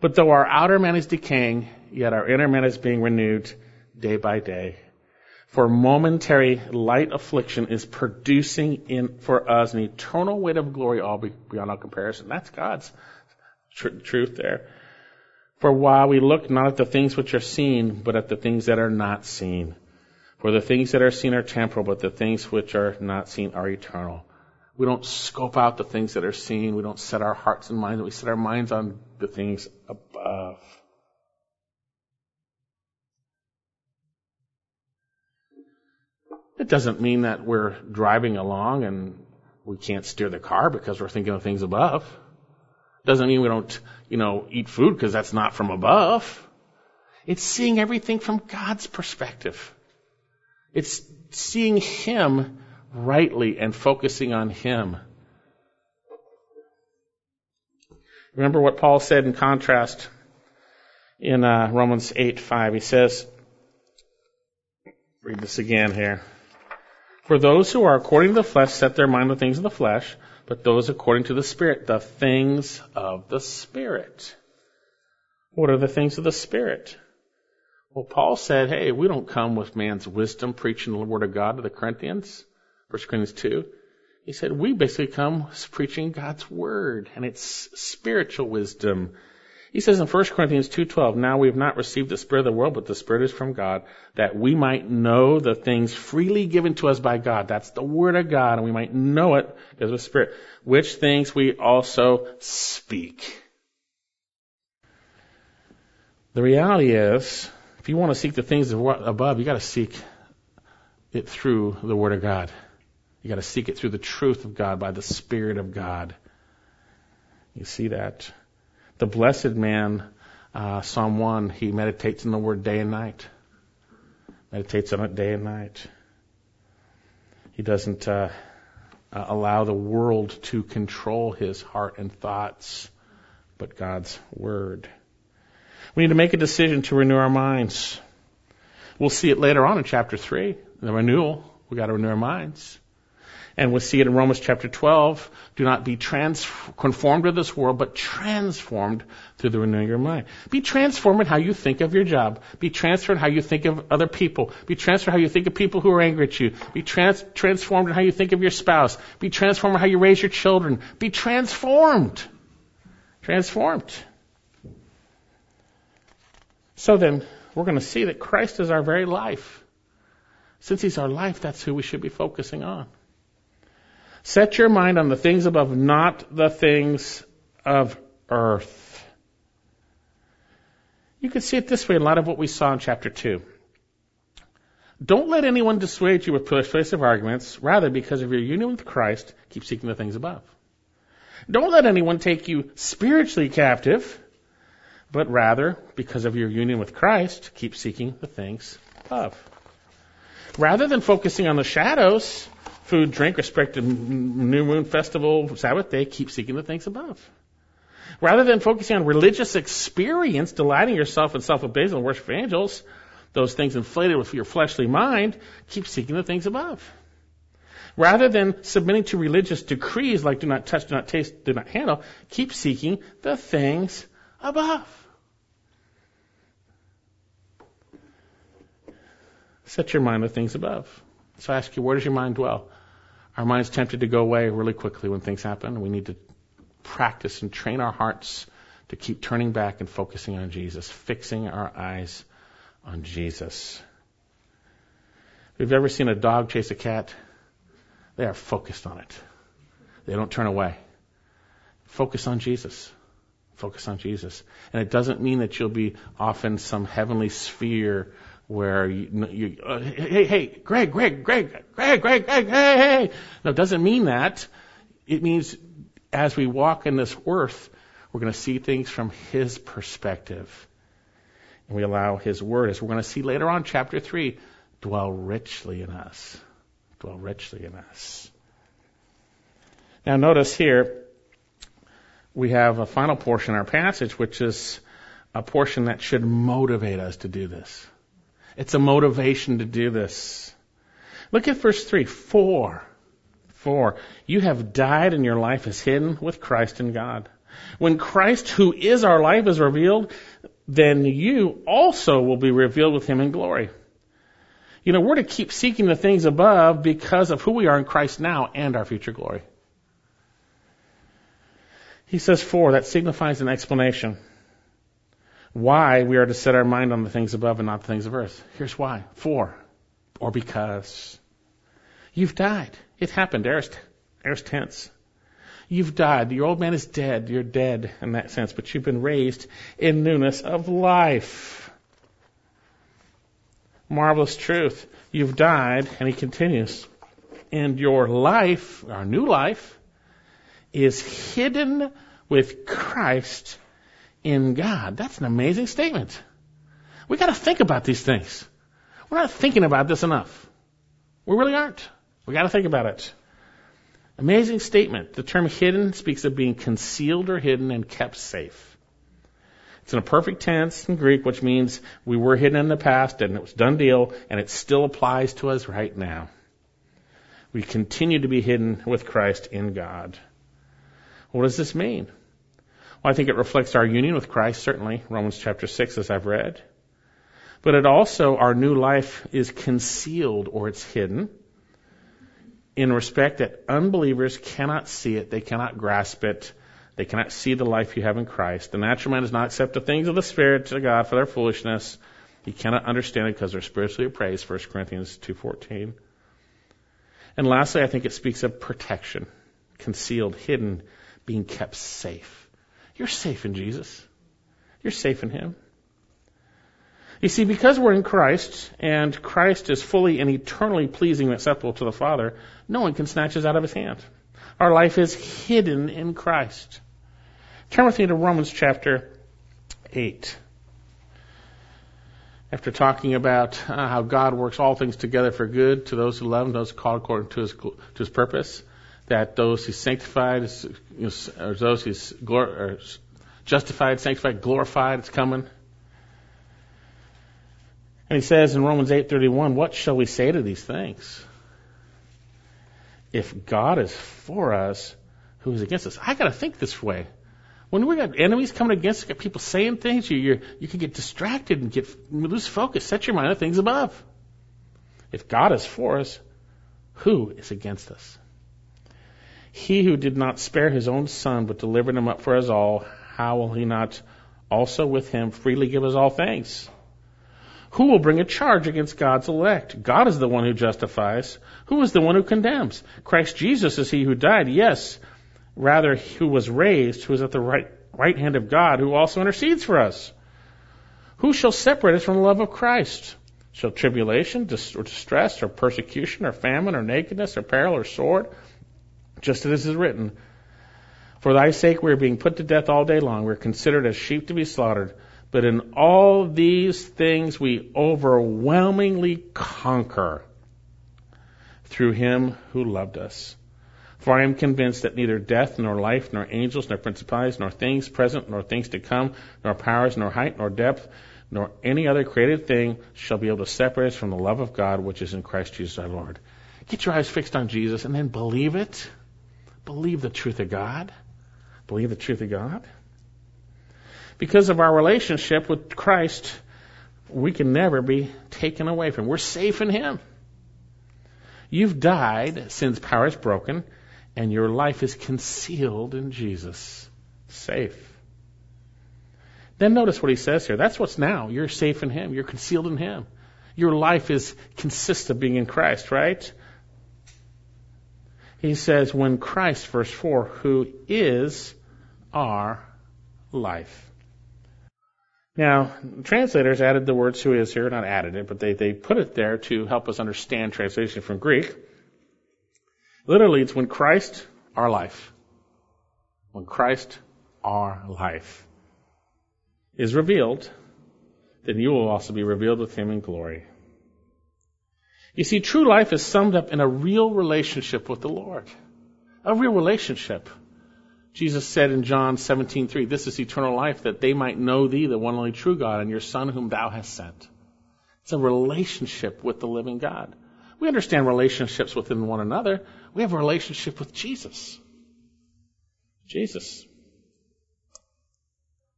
But though our outer man is decaying, yet our inner man is being renewed day by day. For momentary light affliction is producing in, for us an eternal weight of glory all beyond all comparison. That's God's tr- truth there. For while we look not at the things which are seen, but at the things that are not seen. For the things that are seen are temporal, but the things which are not seen are eternal. We don't scope out the things that are seen. We don't set our hearts and minds. We set our minds on the things above. It doesn't mean that we're driving along and we can't steer the car because we're thinking of things above. It Doesn't mean we don't, you know, eat food because that's not from above. It's seeing everything from God's perspective. It's seeing Him rightly and focusing on Him. Remember what Paul said in contrast in uh, Romans 8 5. He says, read this again here. For those who are according to the flesh set their mind on things of the flesh, but those according to the Spirit, the things of the Spirit. What are the things of the Spirit? Well, Paul said, hey, we don't come with man's wisdom preaching the Word of God to the Corinthians. 1 Corinthians 2. He said, we basically come preaching God's Word, and it's spiritual wisdom. He says in 1 Corinthians 2.12, Now we have not received the Spirit of the world, but the Spirit is from God, that we might know the things freely given to us by God. That's the Word of God, and we might know it because of the Spirit, which things we also speak. The reality is, if you want to seek the things above, you got to seek it through the Word of God. You got to seek it through the truth of God by the Spirit of God. You see that? The blessed man, uh, Psalm 1, he meditates on the Word day and night. Meditates on it day and night. He doesn't uh, uh, allow the world to control his heart and thoughts, but God's Word. We need to make a decision to renew our minds. We'll see it later on in chapter 3, the renewal. We've got to renew our minds. And we'll see it in Romans chapter 12. Do not be trans- conformed to this world, but transformed through the renewing of your mind. Be transformed in how you think of your job. Be transformed in how you think of other people. Be transformed in how you think of people who are angry at you. Be trans- transformed in how you think of your spouse. Be transformed in how you raise your children. Be transformed. Transformed. So then, we're going to see that Christ is our very life. Since He's our life, that's who we should be focusing on. Set your mind on the things above, not the things of earth. You can see it this way a lot of what we saw in chapter 2. Don't let anyone dissuade you with persuasive arguments. Rather, because of your union with Christ, keep seeking the things above. Don't let anyone take you spiritually captive but rather, because of your union with Christ, keep seeking the things above. Rather than focusing on the shadows, food, drink, respect new moon festival, Sabbath day, keep seeking the things above. Rather than focusing on religious experience, delighting yourself in self-abasement and worship of angels, those things inflated with your fleshly mind, keep seeking the things above. Rather than submitting to religious decrees like do not touch, do not taste, do not handle, keep seeking the things above. Set your mind on things above. So I ask you, where does your mind dwell? Our mind's tempted to go away really quickly when things happen. We need to practice and train our hearts to keep turning back and focusing on Jesus, fixing our eyes on Jesus. If you've ever seen a dog chase a cat, they are focused on it. They don't turn away. Focus on Jesus. Focus on Jesus. And it doesn't mean that you'll be off in some heavenly sphere where you, you uh, hey, hey, Greg, Greg, Greg, Greg, Greg, Greg, hey, hey. No, it doesn't mean that. It means as we walk in this earth, we're going to see things from His perspective. And we allow His Word, as we're going to see later on, chapter 3, dwell richly in us. Dwell richly in us. Now notice here, we have a final portion in our passage, which is a portion that should motivate us to do this. It's a motivation to do this. Look at verse 3. For, for, you have died and your life is hidden with Christ in God. When Christ, who is our life, is revealed, then you also will be revealed with him in glory. You know, we're to keep seeking the things above because of who we are in Christ now and our future glory. He says for, that signifies an explanation why we are to set our mind on the things above and not the things of earth. Here's why. For, or because. You've died. It happened. Aorist, There's tense. You've died. Your old man is dead. You're dead in that sense, but you've been raised in newness of life. Marvelous truth. You've died, and he continues. And your life, our new life, is hidden with Christ in God. That's an amazing statement. We got to think about these things. We're not thinking about this enough. We really aren't. We got to think about it. Amazing statement. The term hidden speaks of being concealed or hidden and kept safe. It's in a perfect tense in Greek, which means we were hidden in the past and it was done deal, and it still applies to us right now. We continue to be hidden with Christ in God. What does this mean? Well, I think it reflects our union with Christ, certainly, Romans chapter 6, as I've read. But it also, our new life is concealed or it's hidden in respect that unbelievers cannot see it, they cannot grasp it, they cannot see the life you have in Christ. The natural man does not accept the things of the Spirit to God for their foolishness. He cannot understand it because they're spiritually appraised, 1 Corinthians 2.14. And lastly, I think it speaks of protection, concealed, hidden, being kept safe. You're safe in Jesus. You're safe in Him. You see, because we're in Christ, and Christ is fully and eternally pleasing and acceptable to the Father, no one can snatch us out of his hand. Our life is hidden in Christ. Turn with me to Romans chapter 8. After talking about uh, how God works all things together for good to those who love him, those called according to his, to his purpose, that those he's sanctified, you know, or those he's glor- justified, sanctified, glorified, it's coming. And he says in Romans 8:31, "What shall we say to these things? If God is for us, who is against us?" I got to think this way. When we got enemies coming against us, got people saying things, you you you can get distracted and get lose focus. Set your mind on things above. If God is for us, who is against us? He who did not spare his own son, but delivered him up for us all, how will he not also with him freely give us all things? Who will bring a charge against God's elect? God is the one who justifies. Who is the one who condemns? Christ Jesus is he who died, yes, rather who was raised, who is at the right, right hand of God, who also intercedes for us. Who shall separate us from the love of Christ? Shall tribulation, or distress, or persecution, or famine, or nakedness, or peril, or sword? Just as it is written, For thy sake we are being put to death all day long. We are considered as sheep to be slaughtered. But in all these things we overwhelmingly conquer through him who loved us. For I am convinced that neither death, nor life, nor angels, nor principalities, nor things present, nor things to come, nor powers, nor height, nor depth, nor any other created thing shall be able to separate us from the love of God which is in Christ Jesus our Lord. Get your eyes fixed on Jesus and then believe it. Believe the truth of God. Believe the truth of God because of our relationship with Christ, we can never be taken away from. We're safe in Him. You've died, sin's power is broken, and your life is concealed in Jesus. Safe. Then notice what he says here. That's what's now. You're safe in Him. You're concealed in Him. Your life is consists of being in Christ, right? He says, when Christ, verse 4, who is our life. Now, translators added the word who is here, not added it, but they, they put it there to help us understand translation from Greek. Literally, it's when Christ, our life, when Christ, our life, is revealed, then you will also be revealed with him in glory. You see, true life is summed up in a real relationship with the Lord. A real relationship. Jesus said in John 17:3, "This is eternal life, that they might know thee, the one only true God, and your Son whom thou hast sent." It's a relationship with the living God. We understand relationships within one another. We have a relationship with Jesus. Jesus.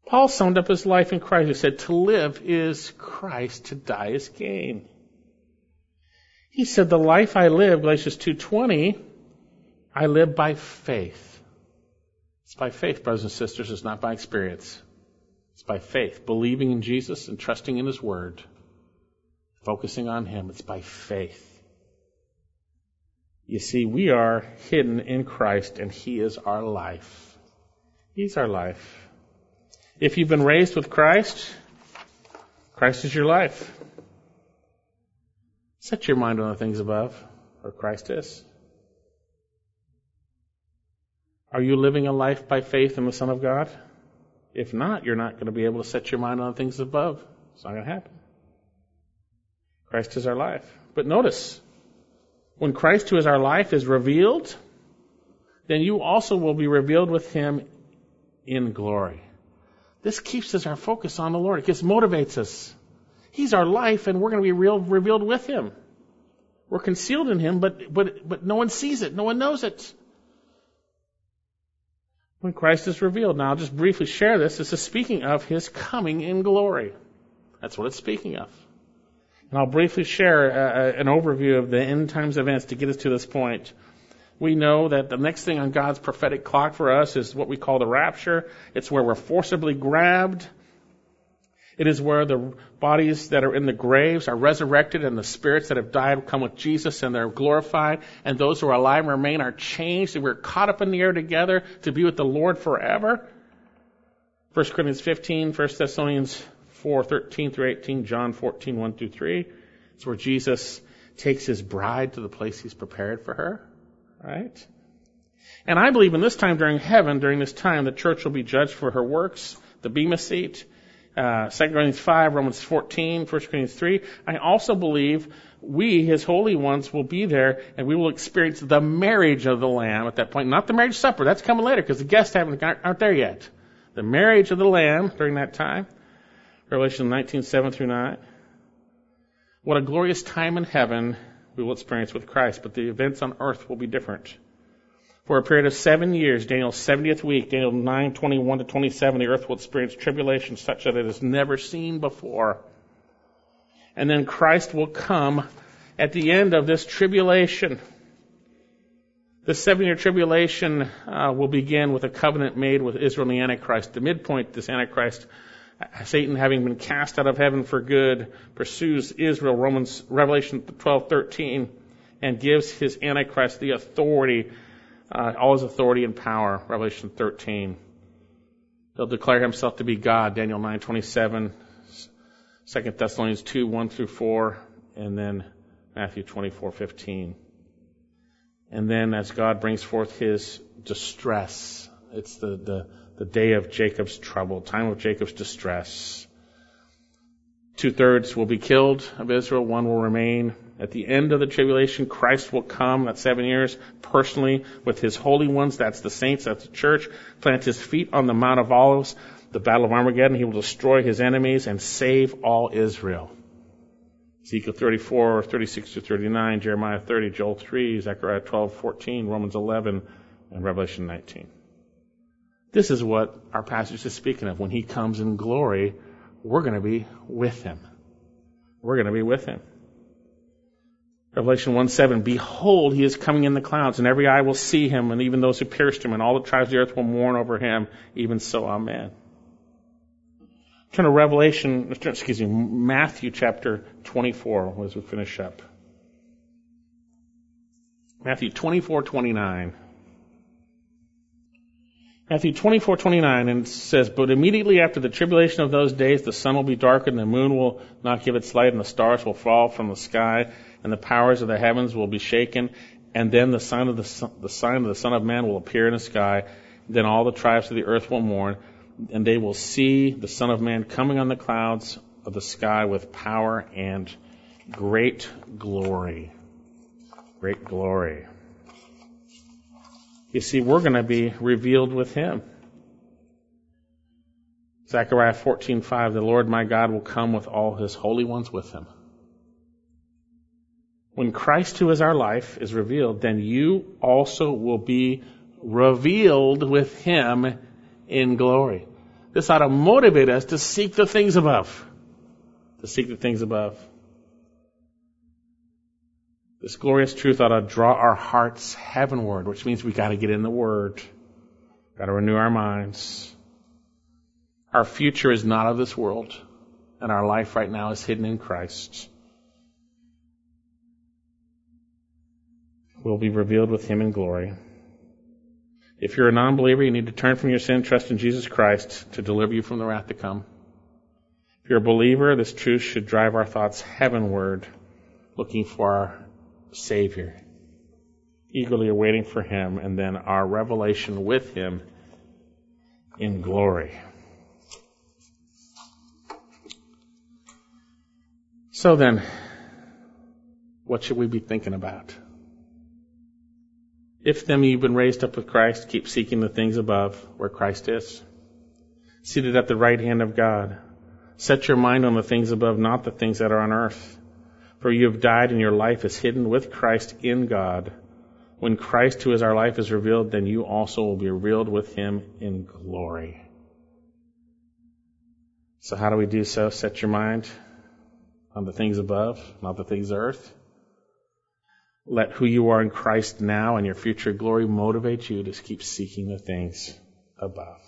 Paul summed up his life in Christ. He said, "To live is Christ; to die is gain." He said, "The life I live," Galatians 2:20, "I live by faith." It's by faith, brothers and sisters. It's not by experience. It's by faith, believing in Jesus and trusting in His Word, focusing on Him. It's by faith. You see, we are hidden in Christ and He is our life. He's our life. If you've been raised with Christ, Christ is your life. Set your mind on the things above, where Christ is. Are you living a life by faith in the Son of God? If not, you're not going to be able to set your mind on the things above. It's not going to happen. Christ is our life. But notice, when Christ, who is our life, is revealed, then you also will be revealed with him in glory. This keeps us our focus on the Lord. It just motivates us. He's our life, and we're going to be real, revealed with him. We're concealed in him, but, but, but no one sees it. No one knows it. When Christ is revealed. Now, I'll just briefly share this. This is speaking of his coming in glory. That's what it's speaking of. And I'll briefly share uh, uh, an overview of the end times events to get us to this point. We know that the next thing on God's prophetic clock for us is what we call the rapture. It's where we're forcibly grabbed. It is where the bodies that are in the graves are resurrected and the spirits that have died come with Jesus and they're glorified. And those who are alive and remain are changed and we're caught up in the air together to be with the Lord forever. 1 Corinthians 15, 1 Thessalonians 4, 13 through 18, John 14, 1 through 3. It's where Jesus takes his bride to the place he's prepared for her. Right? And I believe in this time during heaven, during this time, the church will be judged for her works, the Bema seat, uh, 2 Corinthians 5, Romans 14, 1 Corinthians 3. I also believe we, his holy ones, will be there and we will experience the marriage of the Lamb at that point. Not the marriage supper. That's coming later because the guests haven't, aren't there yet. The marriage of the Lamb during that time. Revelation 19, 7 through 9. What a glorious time in heaven we will experience with Christ, but the events on earth will be different. For a period of seven years, Daniel's 70th week, Daniel 9, 21 to 27, the earth will experience tribulation such that it has never seen before. And then Christ will come at the end of this tribulation. The seven year tribulation uh, will begin with a covenant made with Israel and the Antichrist. The midpoint, this Antichrist Satan, having been cast out of heaven for good, pursues Israel, Romans, Revelation 12:13, and gives his Antichrist the authority, uh, all his authority and power, Revelation 13. He'll declare himself to be God, Daniel 9:27, 2 Thessalonians 2, 1 through 4, and then Matthew 24:15. And then as God brings forth his distress, it's the, the the day of Jacob's trouble, time of Jacob's distress. Two thirds will be killed of Israel, one will remain. At the end of the tribulation, Christ will come, that's seven years, personally with his holy ones, that's the saints, that's the church, plant his feet on the Mount of Olives, the battle of Armageddon, he will destroy his enemies and save all Israel. Ezekiel 34, 36 to 39, Jeremiah 30, Joel 3, Zechariah 12, 14, Romans 11, and Revelation 19. This is what our passage is speaking of. When he comes in glory, we're going to be with him. We're going to be with him. Revelation 1 7, Behold, he is coming in the clouds, and every eye will see him, and even those who pierced him, and all the tribes of the earth will mourn over him. Even so, Amen. Turn to Revelation, excuse me, Matthew chapter 24 as we finish up. Matthew 24 29. Matthew 24:29 and says, "But immediately after the tribulation of those days, the sun will be darkened, the moon will not give its light, and the stars will fall from the sky, and the powers of the heavens will be shaken, and then the sign of the, the sign of the Son of Man will appear in the sky. Then all the tribes of the earth will mourn, and they will see the Son of Man coming on the clouds of the sky with power and great glory." Great glory. You see, we're going to be revealed with him. Zechariah 14:5 The Lord my God will come with all his holy ones with him. When Christ who is our life is revealed, then you also will be revealed with him in glory. This ought to motivate us to seek the things above. To seek the things above. This glorious truth ought to draw our hearts heavenward, which means we got to get in the Word, got to renew our minds. Our future is not of this world, and our life right now is hidden in Christ. Will be revealed with him in glory. If you're a non-believer, you need to turn from your sin, trust in Jesus Christ to deliver you from the wrath to come. If you're a believer, this truth should drive our thoughts heavenward, looking for our Savior, eagerly awaiting for Him, and then our revelation with Him in glory. So then, what should we be thinking about? If then you've been raised up with Christ, keep seeking the things above where Christ is, seated at the right hand of God. Set your mind on the things above, not the things that are on earth. For you have died and your life is hidden with Christ in God. When Christ, who is our life, is revealed, then you also will be revealed with him in glory. So how do we do so? Set your mind on the things above, not the things of earth. Let who you are in Christ now and your future glory motivate you to keep seeking the things above.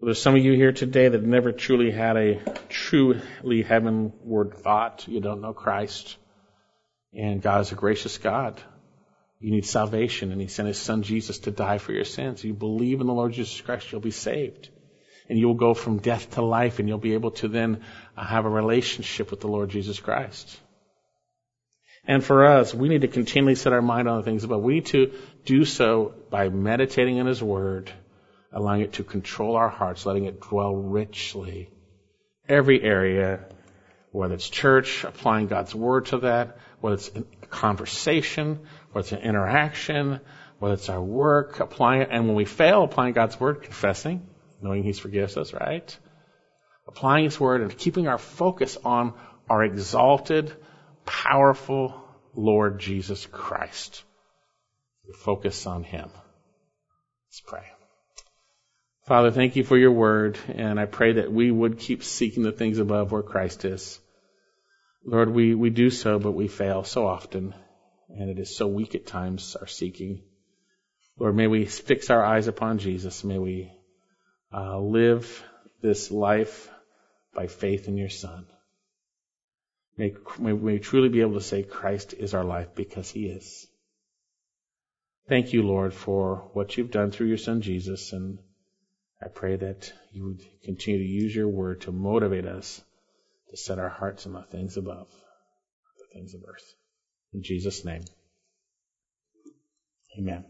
Well, there's some of you here today that never truly had a truly heavenward thought. You don't know Christ. And God is a gracious God. You need salvation, and He sent His Son Jesus to die for your sins. You believe in the Lord Jesus Christ, you'll be saved. And you'll go from death to life, and you'll be able to then have a relationship with the Lord Jesus Christ. And for us, we need to continually set our mind on the things above. We need to do so by meditating in His Word, allowing it to control our hearts, letting it dwell richly. Every area, whether it's church, applying God's Word to that, whether it's a conversation, whether it's an interaction, whether it's our work, applying it, and when we fail applying God's Word, confessing, knowing He forgives us, right? Applying His Word and keeping our focus on our exalted, powerful Lord Jesus Christ. Focus on Him. Let's pray. Father, thank you for your word, and I pray that we would keep seeking the things above where Christ is. Lord, we, we do so, but we fail so often, and it is so weak at times, our seeking. Lord, may we fix our eyes upon Jesus. May we uh, live this life by faith in your Son. May, may we truly be able to say Christ is our life because he is. Thank you, Lord, for what you've done through your son Jesus, and I pray that you would continue to use your word to motivate us to set our hearts on the things above, the things of earth. In Jesus' name, amen.